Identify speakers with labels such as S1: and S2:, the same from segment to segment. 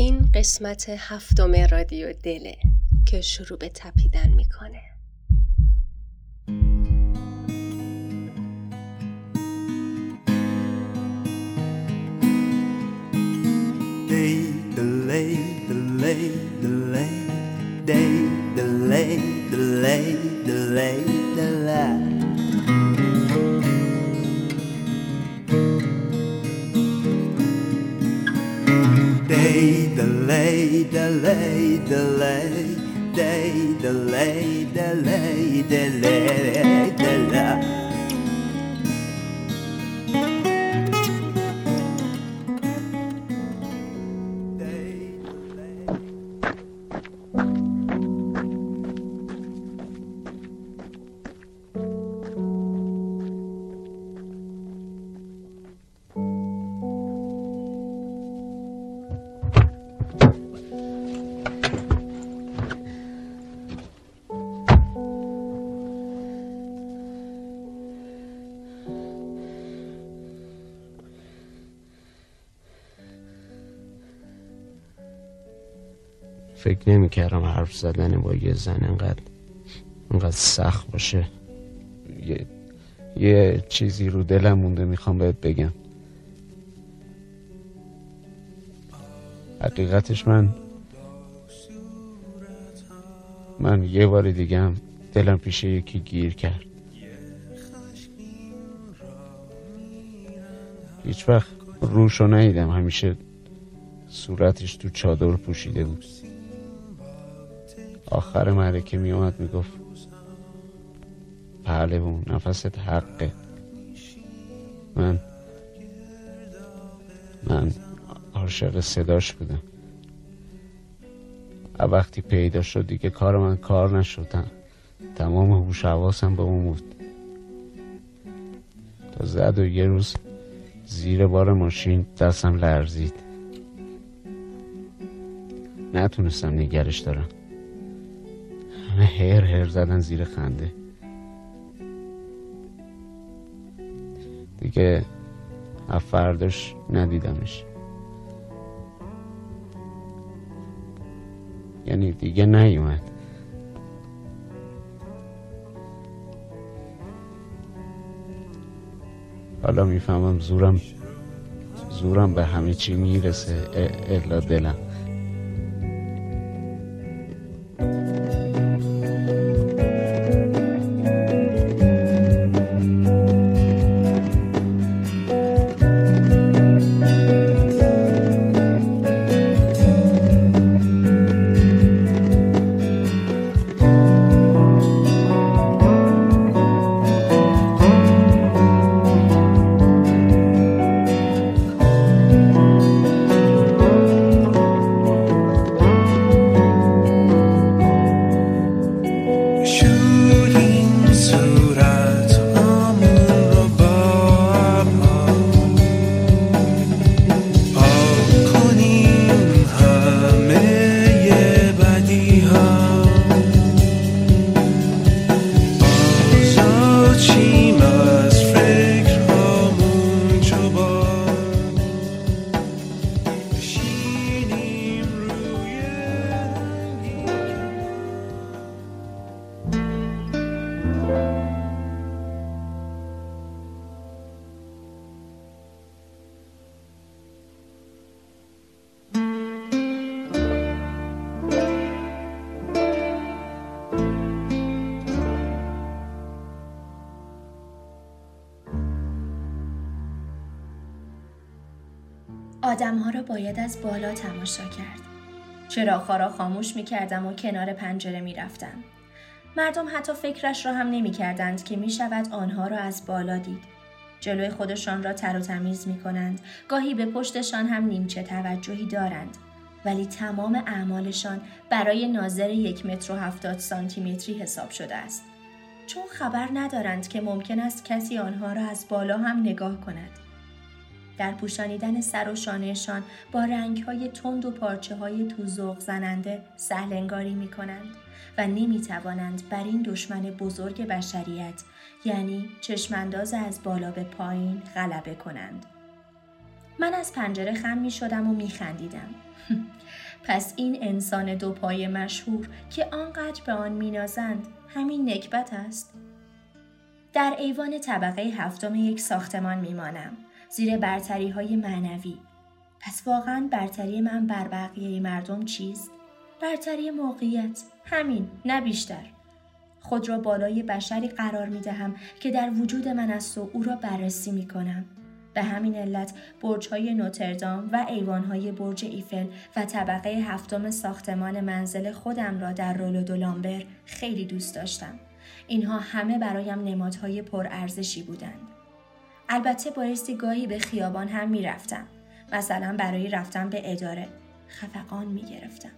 S1: این قسمت هفتم رادیو دله که شروع به تپیدن میکنه Day delay delay delay Day delay delay delay delay delay, delay, delay, day, delay, delay, delay.
S2: فکر نمی کردم حرف زدن با یه زن انقدر انقدر سخت باشه یه, یه چیزی رو دلم مونده میخوام بهت بگم حقیقتش من من یه بار دیگه دلم پیش یکی گیر کرد هیچ وقت روشو ندیدم همیشه صورتش تو چادر پوشیده بود آخر معرکه می میگفت می بله گفت نفست حقه من من عاشق صداش بودم وقتی پیدا شد دیگه کار من کار نشد تمام هوش حواسم به اون بود تا زد و یه روز زیر بار ماشین دستم لرزید نتونستم نگرش دارم همه هر هر زدن زیر خنده دیگه فرداش ندیدمش یعنی دیگه نیومد حالا میفهمم زورم زورم به همه چی میرسه الا دلم
S1: ها را باید از بالا تماشا کرد. چراخها را خاموش می کردم و کنار پنجره می رفتم. مردم حتی فکرش را هم نمی کردند که می شود آنها را از بالا دید. جلوی خودشان را تر و تمیز می کنند. گاهی به پشتشان هم نیمچه توجهی دارند. ولی تمام اعمالشان برای ناظر یک متر و هفتاد سانتیمتری حساب شده است. چون خبر ندارند که ممکن است کسی آنها را از بالا هم نگاه کند. در پوشانیدن سر و شانهشان با رنگهای تند و پارچه های توزوق زننده سهلنگاری می کنند و نمی توانند بر این دشمن بزرگ بشریت یعنی چشمانداز از بالا به پایین غلبه کنند. من از پنجره خم می شدم و می خندیدم. پس این انسان دو پای مشهور که آنقدر به آن مینازند همین نکبت است در ایوان طبقه هفتم یک ساختمان میمانم زیر برتری های معنوی پس واقعا برتری من بر بقیه مردم چیست؟ برتری موقعیت همین نه بیشتر خود را بالای بشری قرار می دهم که در وجود من است و او را بررسی می کنم. به همین علت برج های نوتردام و ایوان های برج ایفل و طبقه هفتم ساختمان منزل خودم را در رولو لامبر خیلی دوست داشتم. اینها همه برایم نمادهای پرارزشی بودند. البته بایستی گاهی به خیابان هم میرفتم مثلا برای رفتن به اداره خفقان میگرفتم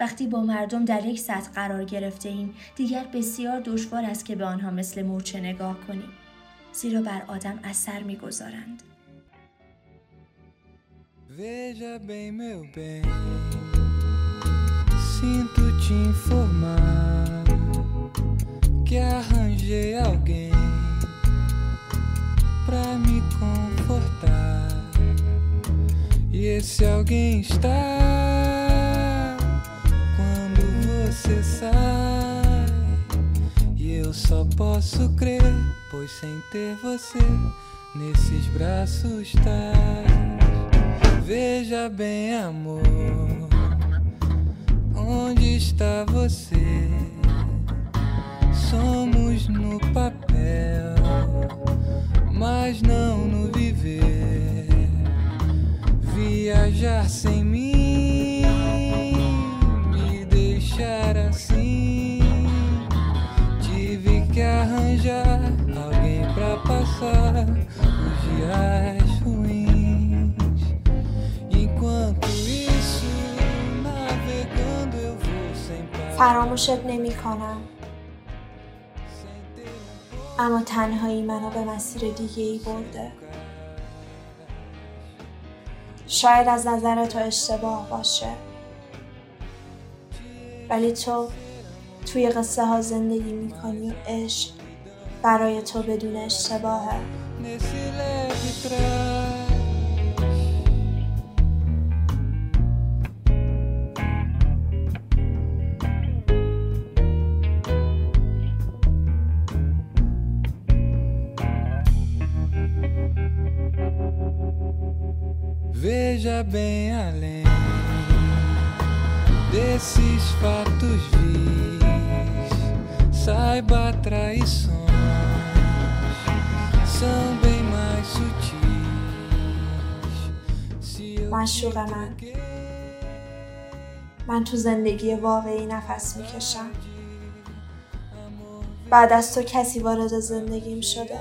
S1: وقتی با مردم در یک سطح قرار گرفته این دیگر بسیار دشوار است که به آنها مثل مورچه نگاه کنیم زیرا بر آدم اثر میگذارند Veja sinto te informar que arranjei alguém. pra me confortar. E esse alguém está quando você sai. E eu só posso crer, pois sem ter você nesses braços tais. Veja bem, amor, onde está você? Somos no papel mas não no viver. Viajar sem mim, me deixar assim. Tive que arranjar alguém pra passar os dias ruins. Enquanto isso, navegando eu vou sem parar. فراموشت نمی کنم اما تنهایی منو به مسیر دیگه ای برده شاید از نظر تو اشتباه باشه ولی تو توی قصه ها زندگی میکنی و عشق برای تو بدون اشتباهه veja bem além من من تو زندگی واقعی نفس میکشم بعد از تو کسی وارد زندگیم شده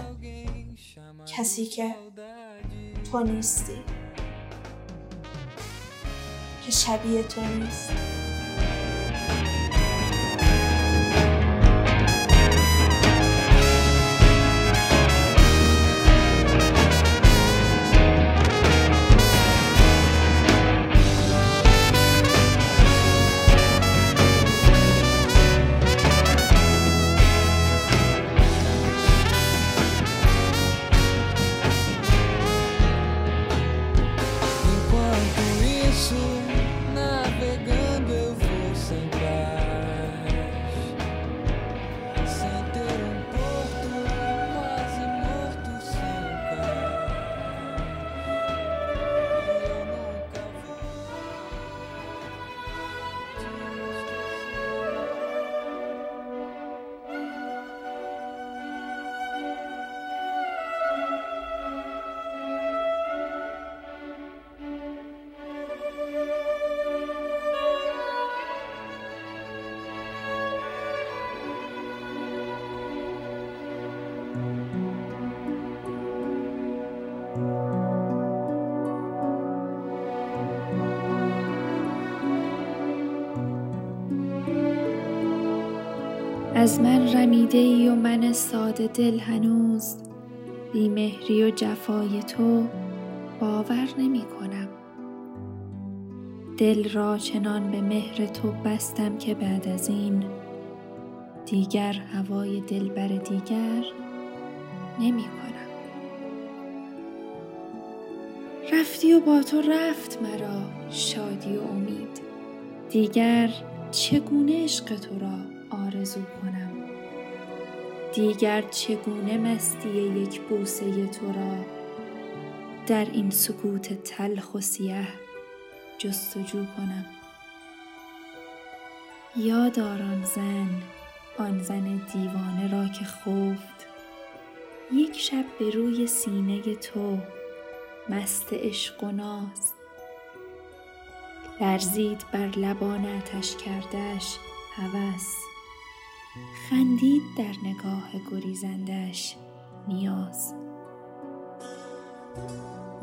S1: کسی که تو نیستی که شبیه تو نیست از من رمیده ای و من ساده دل هنوز بیمهری و جفای تو باور نمی کنم دل را چنان به مهر تو بستم که بعد از این دیگر هوای دل بر دیگر نمی کنم رفتی و با تو رفت مرا شادی و امید دیگر چگونه عشق تو را آرزو کنم دیگر چگونه مستی یک بوسه تو را در این سکوت تلخ و سیه جستجو کنم یاد آن زن آن زن دیوانه را که خوفت یک شب به روی سینه تو مست عشق و ناز لرزید بر لبان اتش کردش هوس خندید در نگاه گریزندش نیاز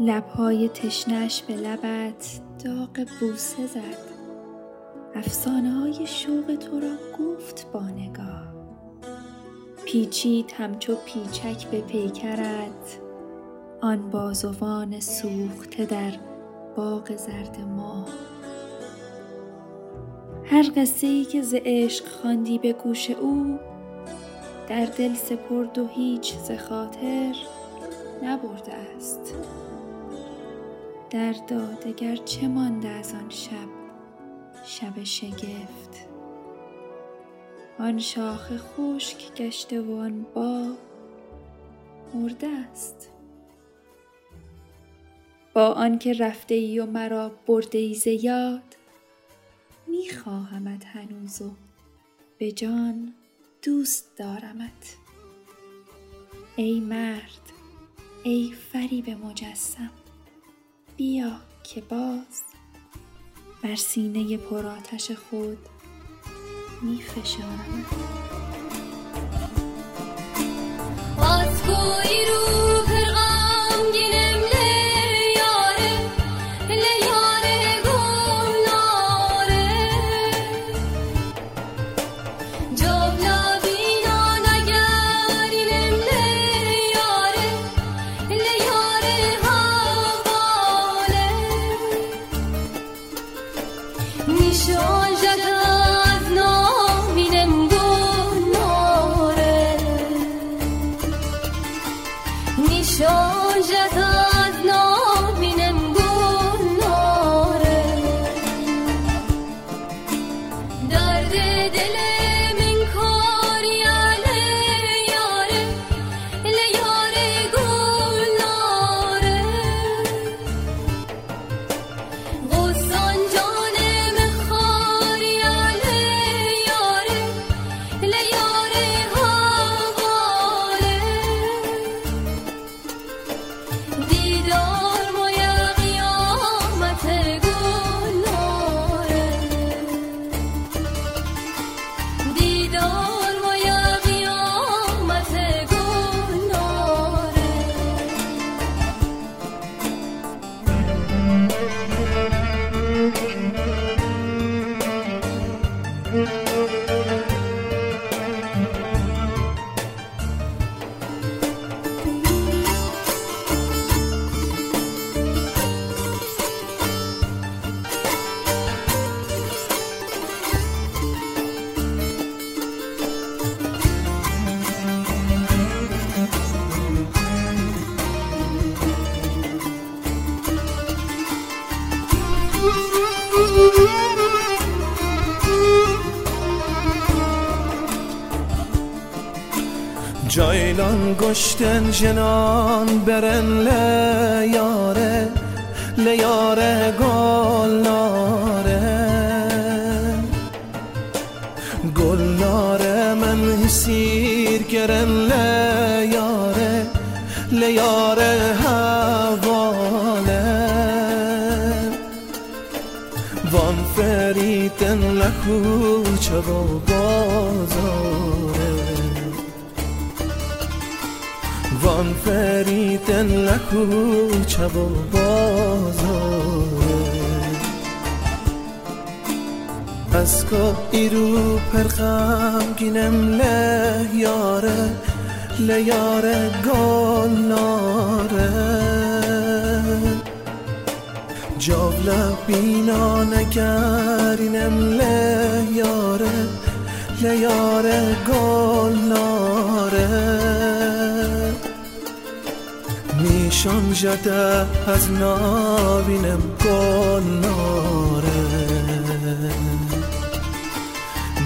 S1: لبهای تشنش به لبت داغ بوسه زد افسانه های شوق تو را گفت با نگاه پیچید همچو پیچک به پیکرت آن بازوان سوخته در باغ زرد ماه هر قصه ای که ز عشق خواندی به گوش او در دل سپرد و هیچ ز خاطر نبرده است در دادگر چه مانده از آن شب شب شگفت آن شاخ خشک گشته و آن با مرده است با آنکه رفته ای و مرا برده ای ز یاد میخواهمت هنوز و به جان دوست دارمت ای مرد ای فریب مجسم بیا که باز بر سینه پرآتش خود میفشارمت رو
S2: گشتن جنان برن لیاره لیاره گلناره گلناره من سیر گرن لیاره لیاره هواله وان فریتن لخوچه و فریدن لکو چبو بازار بازاره از که ایرو پر گینم له یاره له یاره گل ناره جاولا بینا نگرینم له یاره له یاره گل ناره جده از نابینم گلناره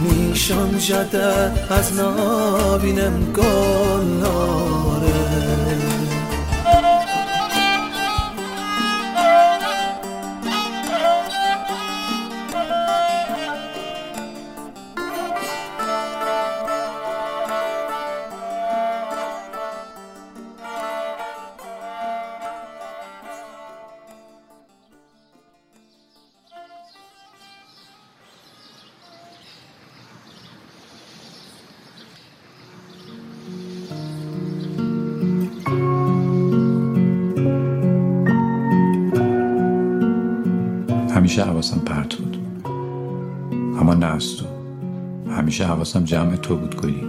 S2: میشم جده از نابینم گلناره میخواستم جمع تو بود گلی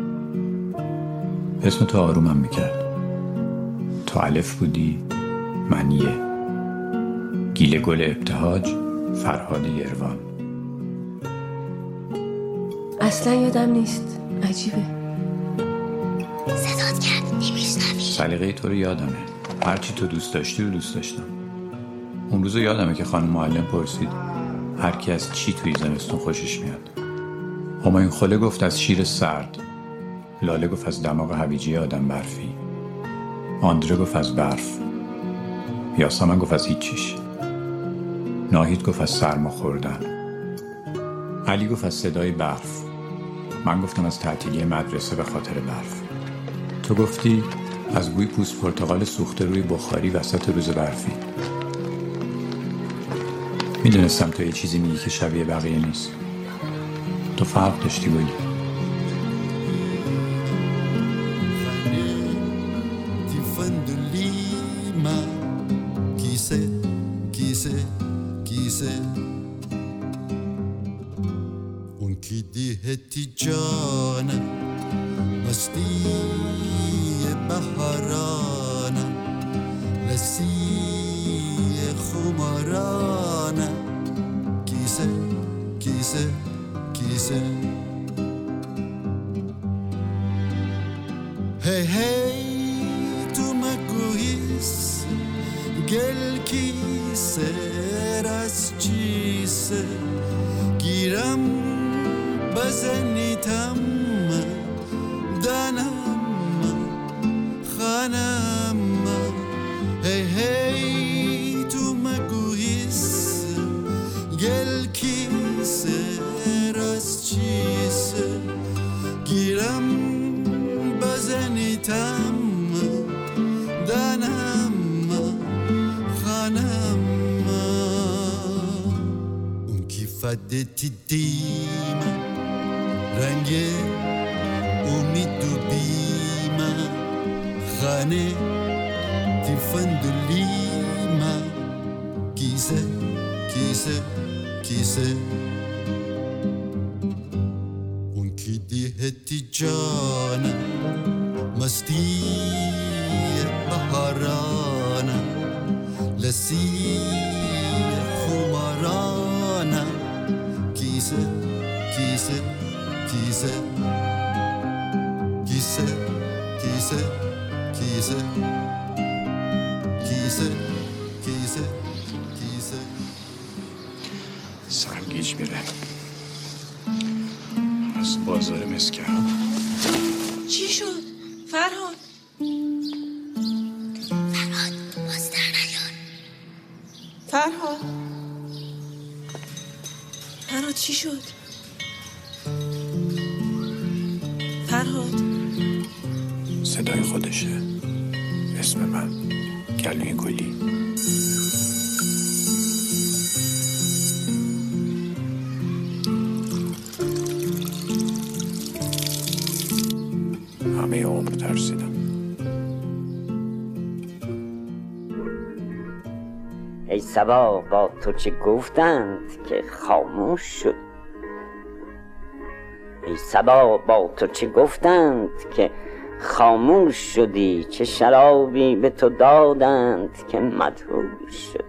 S2: اسم تو آرومم میکرد تو علف بودی منیه گیل گل ابتهاج فرهاد یروان
S1: اصلا یادم نیست عجیبه
S2: صدات کرد نمیشنمی سلیقه تو رو یادمه هرچی تو دوست داشتی رو دوست داشتم اون روز یادمه که خانم معلم پرسید هر از چی توی زمستون خوشش میاد هماین خله گفت از شیر سرد لاله گفت از دماغ هویجی آدم برفی آندره گفت از برف یاسمن گفت از هیچیش ناهید گفت از سرما خوردن علی گفت از صدای برف من گفتم از تعطیلی مدرسه به خاطر برف تو گفتی از بوی پوست پرتقال سوخته روی بخاری وسط روز برفی میدونستم تو یه چیزی میگی که شبیه بقیه نیست تو فرق داشتی با astuce Gilem bazenitam danam hanam Un kifadetitim qui umidubim Khane tifandulima qui sait kise. مجانا مستية بهرانا لسية خمرانا كيسة كيسة كيسة كيسة كيسة كيسة كيسة كيسة كيسة Sanki hiçbiri از بازار مسکن
S1: چی شد فرهاد
S3: سبا با تو چه گفتند که خاموش شد ای سبا با تو چه گفتند که خاموش شدی چه شرابی به تو دادند که مدهوش شد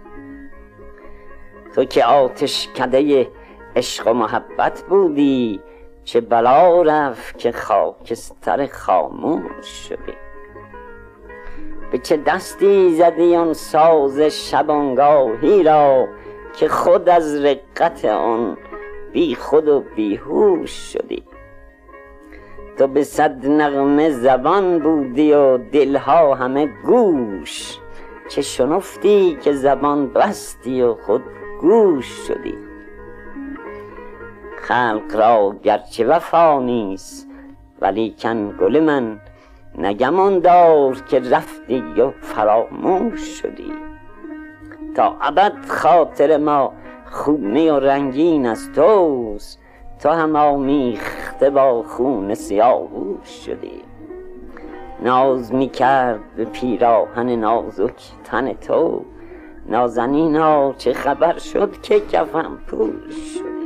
S3: تو که آتش کده عشق و محبت بودی چه بلا رفت که خاکستر خاموش شدی به چه دستی زدی آن ساز شبانگاهی را که خود از رقت آن بی خود و بیهوش شدی تو به صد نغمه زبان بودی و دلها همه گوش چه شنفتی که زبان بستی و خود گوش شدی خلق را گرچه وفا نیست ولیکن گل من نگمان دار که رفتی و فراموش شدی تا ابد خاطر ما خونه و رنگین از توست تو هم آمیخته با خون سیاهوش شدی ناز میکرد به پیراهن نازک تن تو نازنینا چه خبر شد که کفم پوش شدی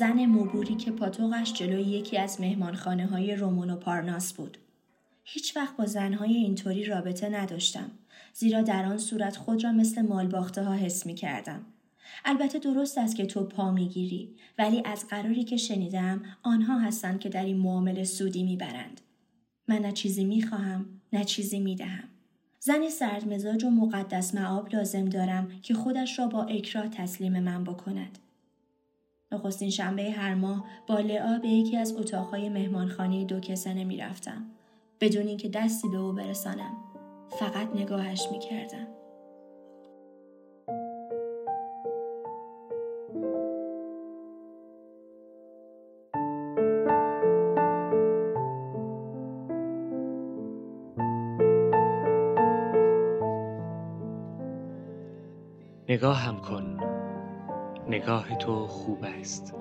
S1: زن مبوری که پاتوقش جلوی یکی از مهمانخانه های رومون و پارناس بود. هیچ وقت با زنهای اینطوری رابطه نداشتم زیرا در آن صورت خود را مثل مالباخته ها حس می کردم. البته درست است که تو پا میگیری ولی از قراری که شنیدم آنها هستند که در این معامله سودی برند. من نه چیزی میخواهم نه چیزی دهم. زن سرد مزاج و مقدس معاب لازم دارم که خودش را با اکراه تسلیم من بکند نخستین شنبه هر ماه با لعا به یکی از اتاقهای مهمانخانه دو کسنه میرفتم بدون اینکه دستی به او برسانم فقط نگاهش میکردم
S4: نگاه هم کن نگاه تو خوب است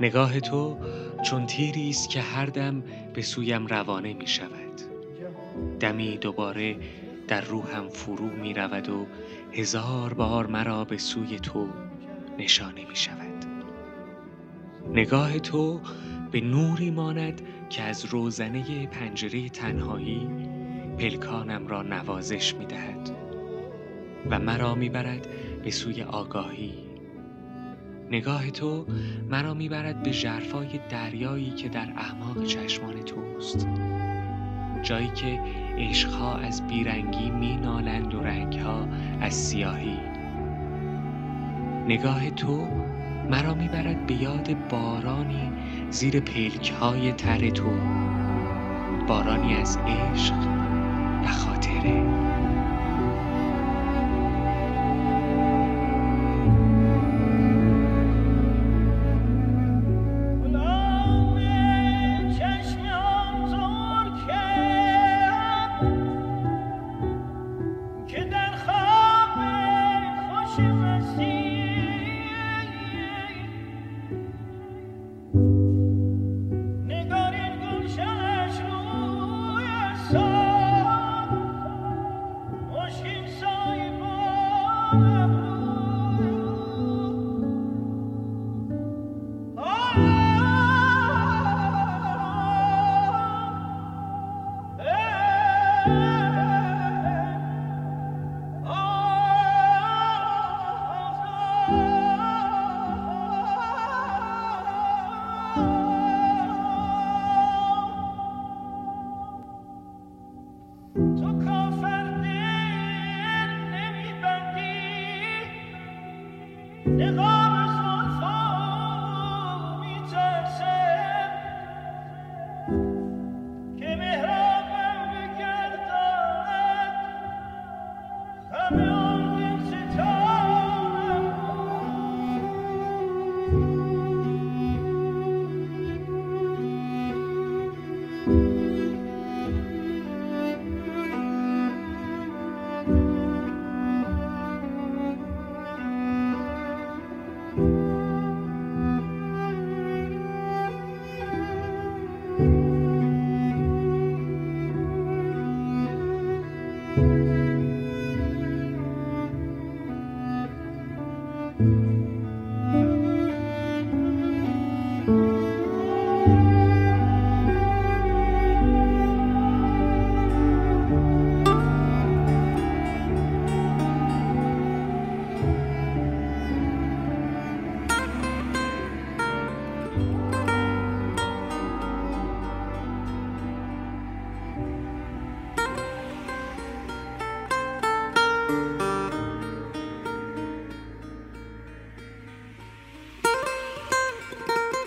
S4: نگاه تو چون تیری است که هر دم به سویم روانه می شود دمی دوباره در روحم فرو می رود و هزار بار مرا به سوی تو نشانه می شود نگاه تو به نوری ماند که از روزنه پنجره تنهایی پلکانم را نوازش می دهد و مرا می برد به سوی آگاهی نگاه تو مرا میبرد به جرفای دریایی که در اعماق چشمان توست جایی که عشقها از بیرنگی مینالند و رنگها از سیاهی نگاه تو مرا میبرد به یاد بارانی زیر پلکهای تر تو بارانی از عشق و خاطره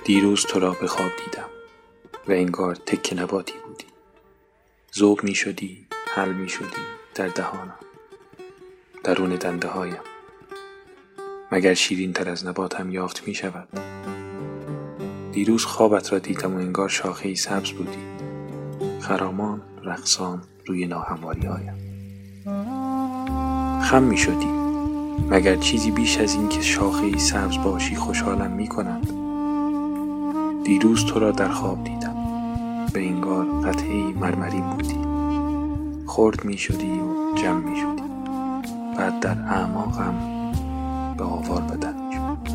S2: دیروز تو را به خواب دیدم و انگار تک نباتی بودی زوب می شدی حل می شدی در دهانم درون دنده هایم مگر شیرین تر از هم یافت می شود دیروز خوابت را دیدم و انگار شاخه سبز بودی خرامان رقصان روی ناهمواری هایم خم می شدی مگر چیزی بیش از این که شاخه سبز باشی خوشحالم می کند دیروز تو را در خواب دیدم به انگار قطعی مرمری بودی خرد می شدی و جمع می شدی بعد در اعماقم به آوار بدن شد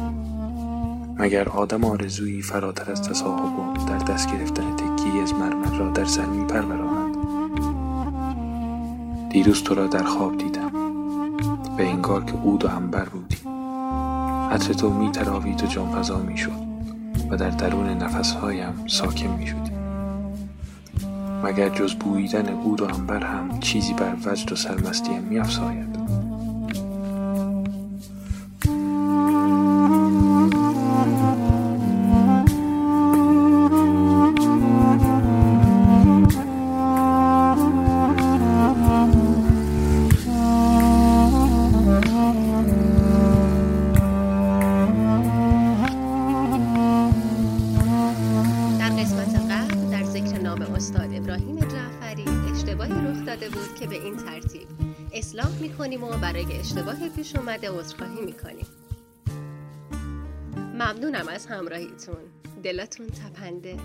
S2: مگر آدم آرزویی فراتر از تصاحب و در دست گرفتن تکی از مرمر را در سر می پروراند دیروز تو را در خواب دیدم به انگار که عود و انبر بودی عطر تو می تراوید و جانفضا می شد و در درون نفسهایم ساکن می شود مگر جز بوییدن او و انبر هم چیزی بر وجد و سرمستیم می افساید.
S1: مورد عذرخواهی میکنیم ممنونم از همراهیتون دلتون تپنده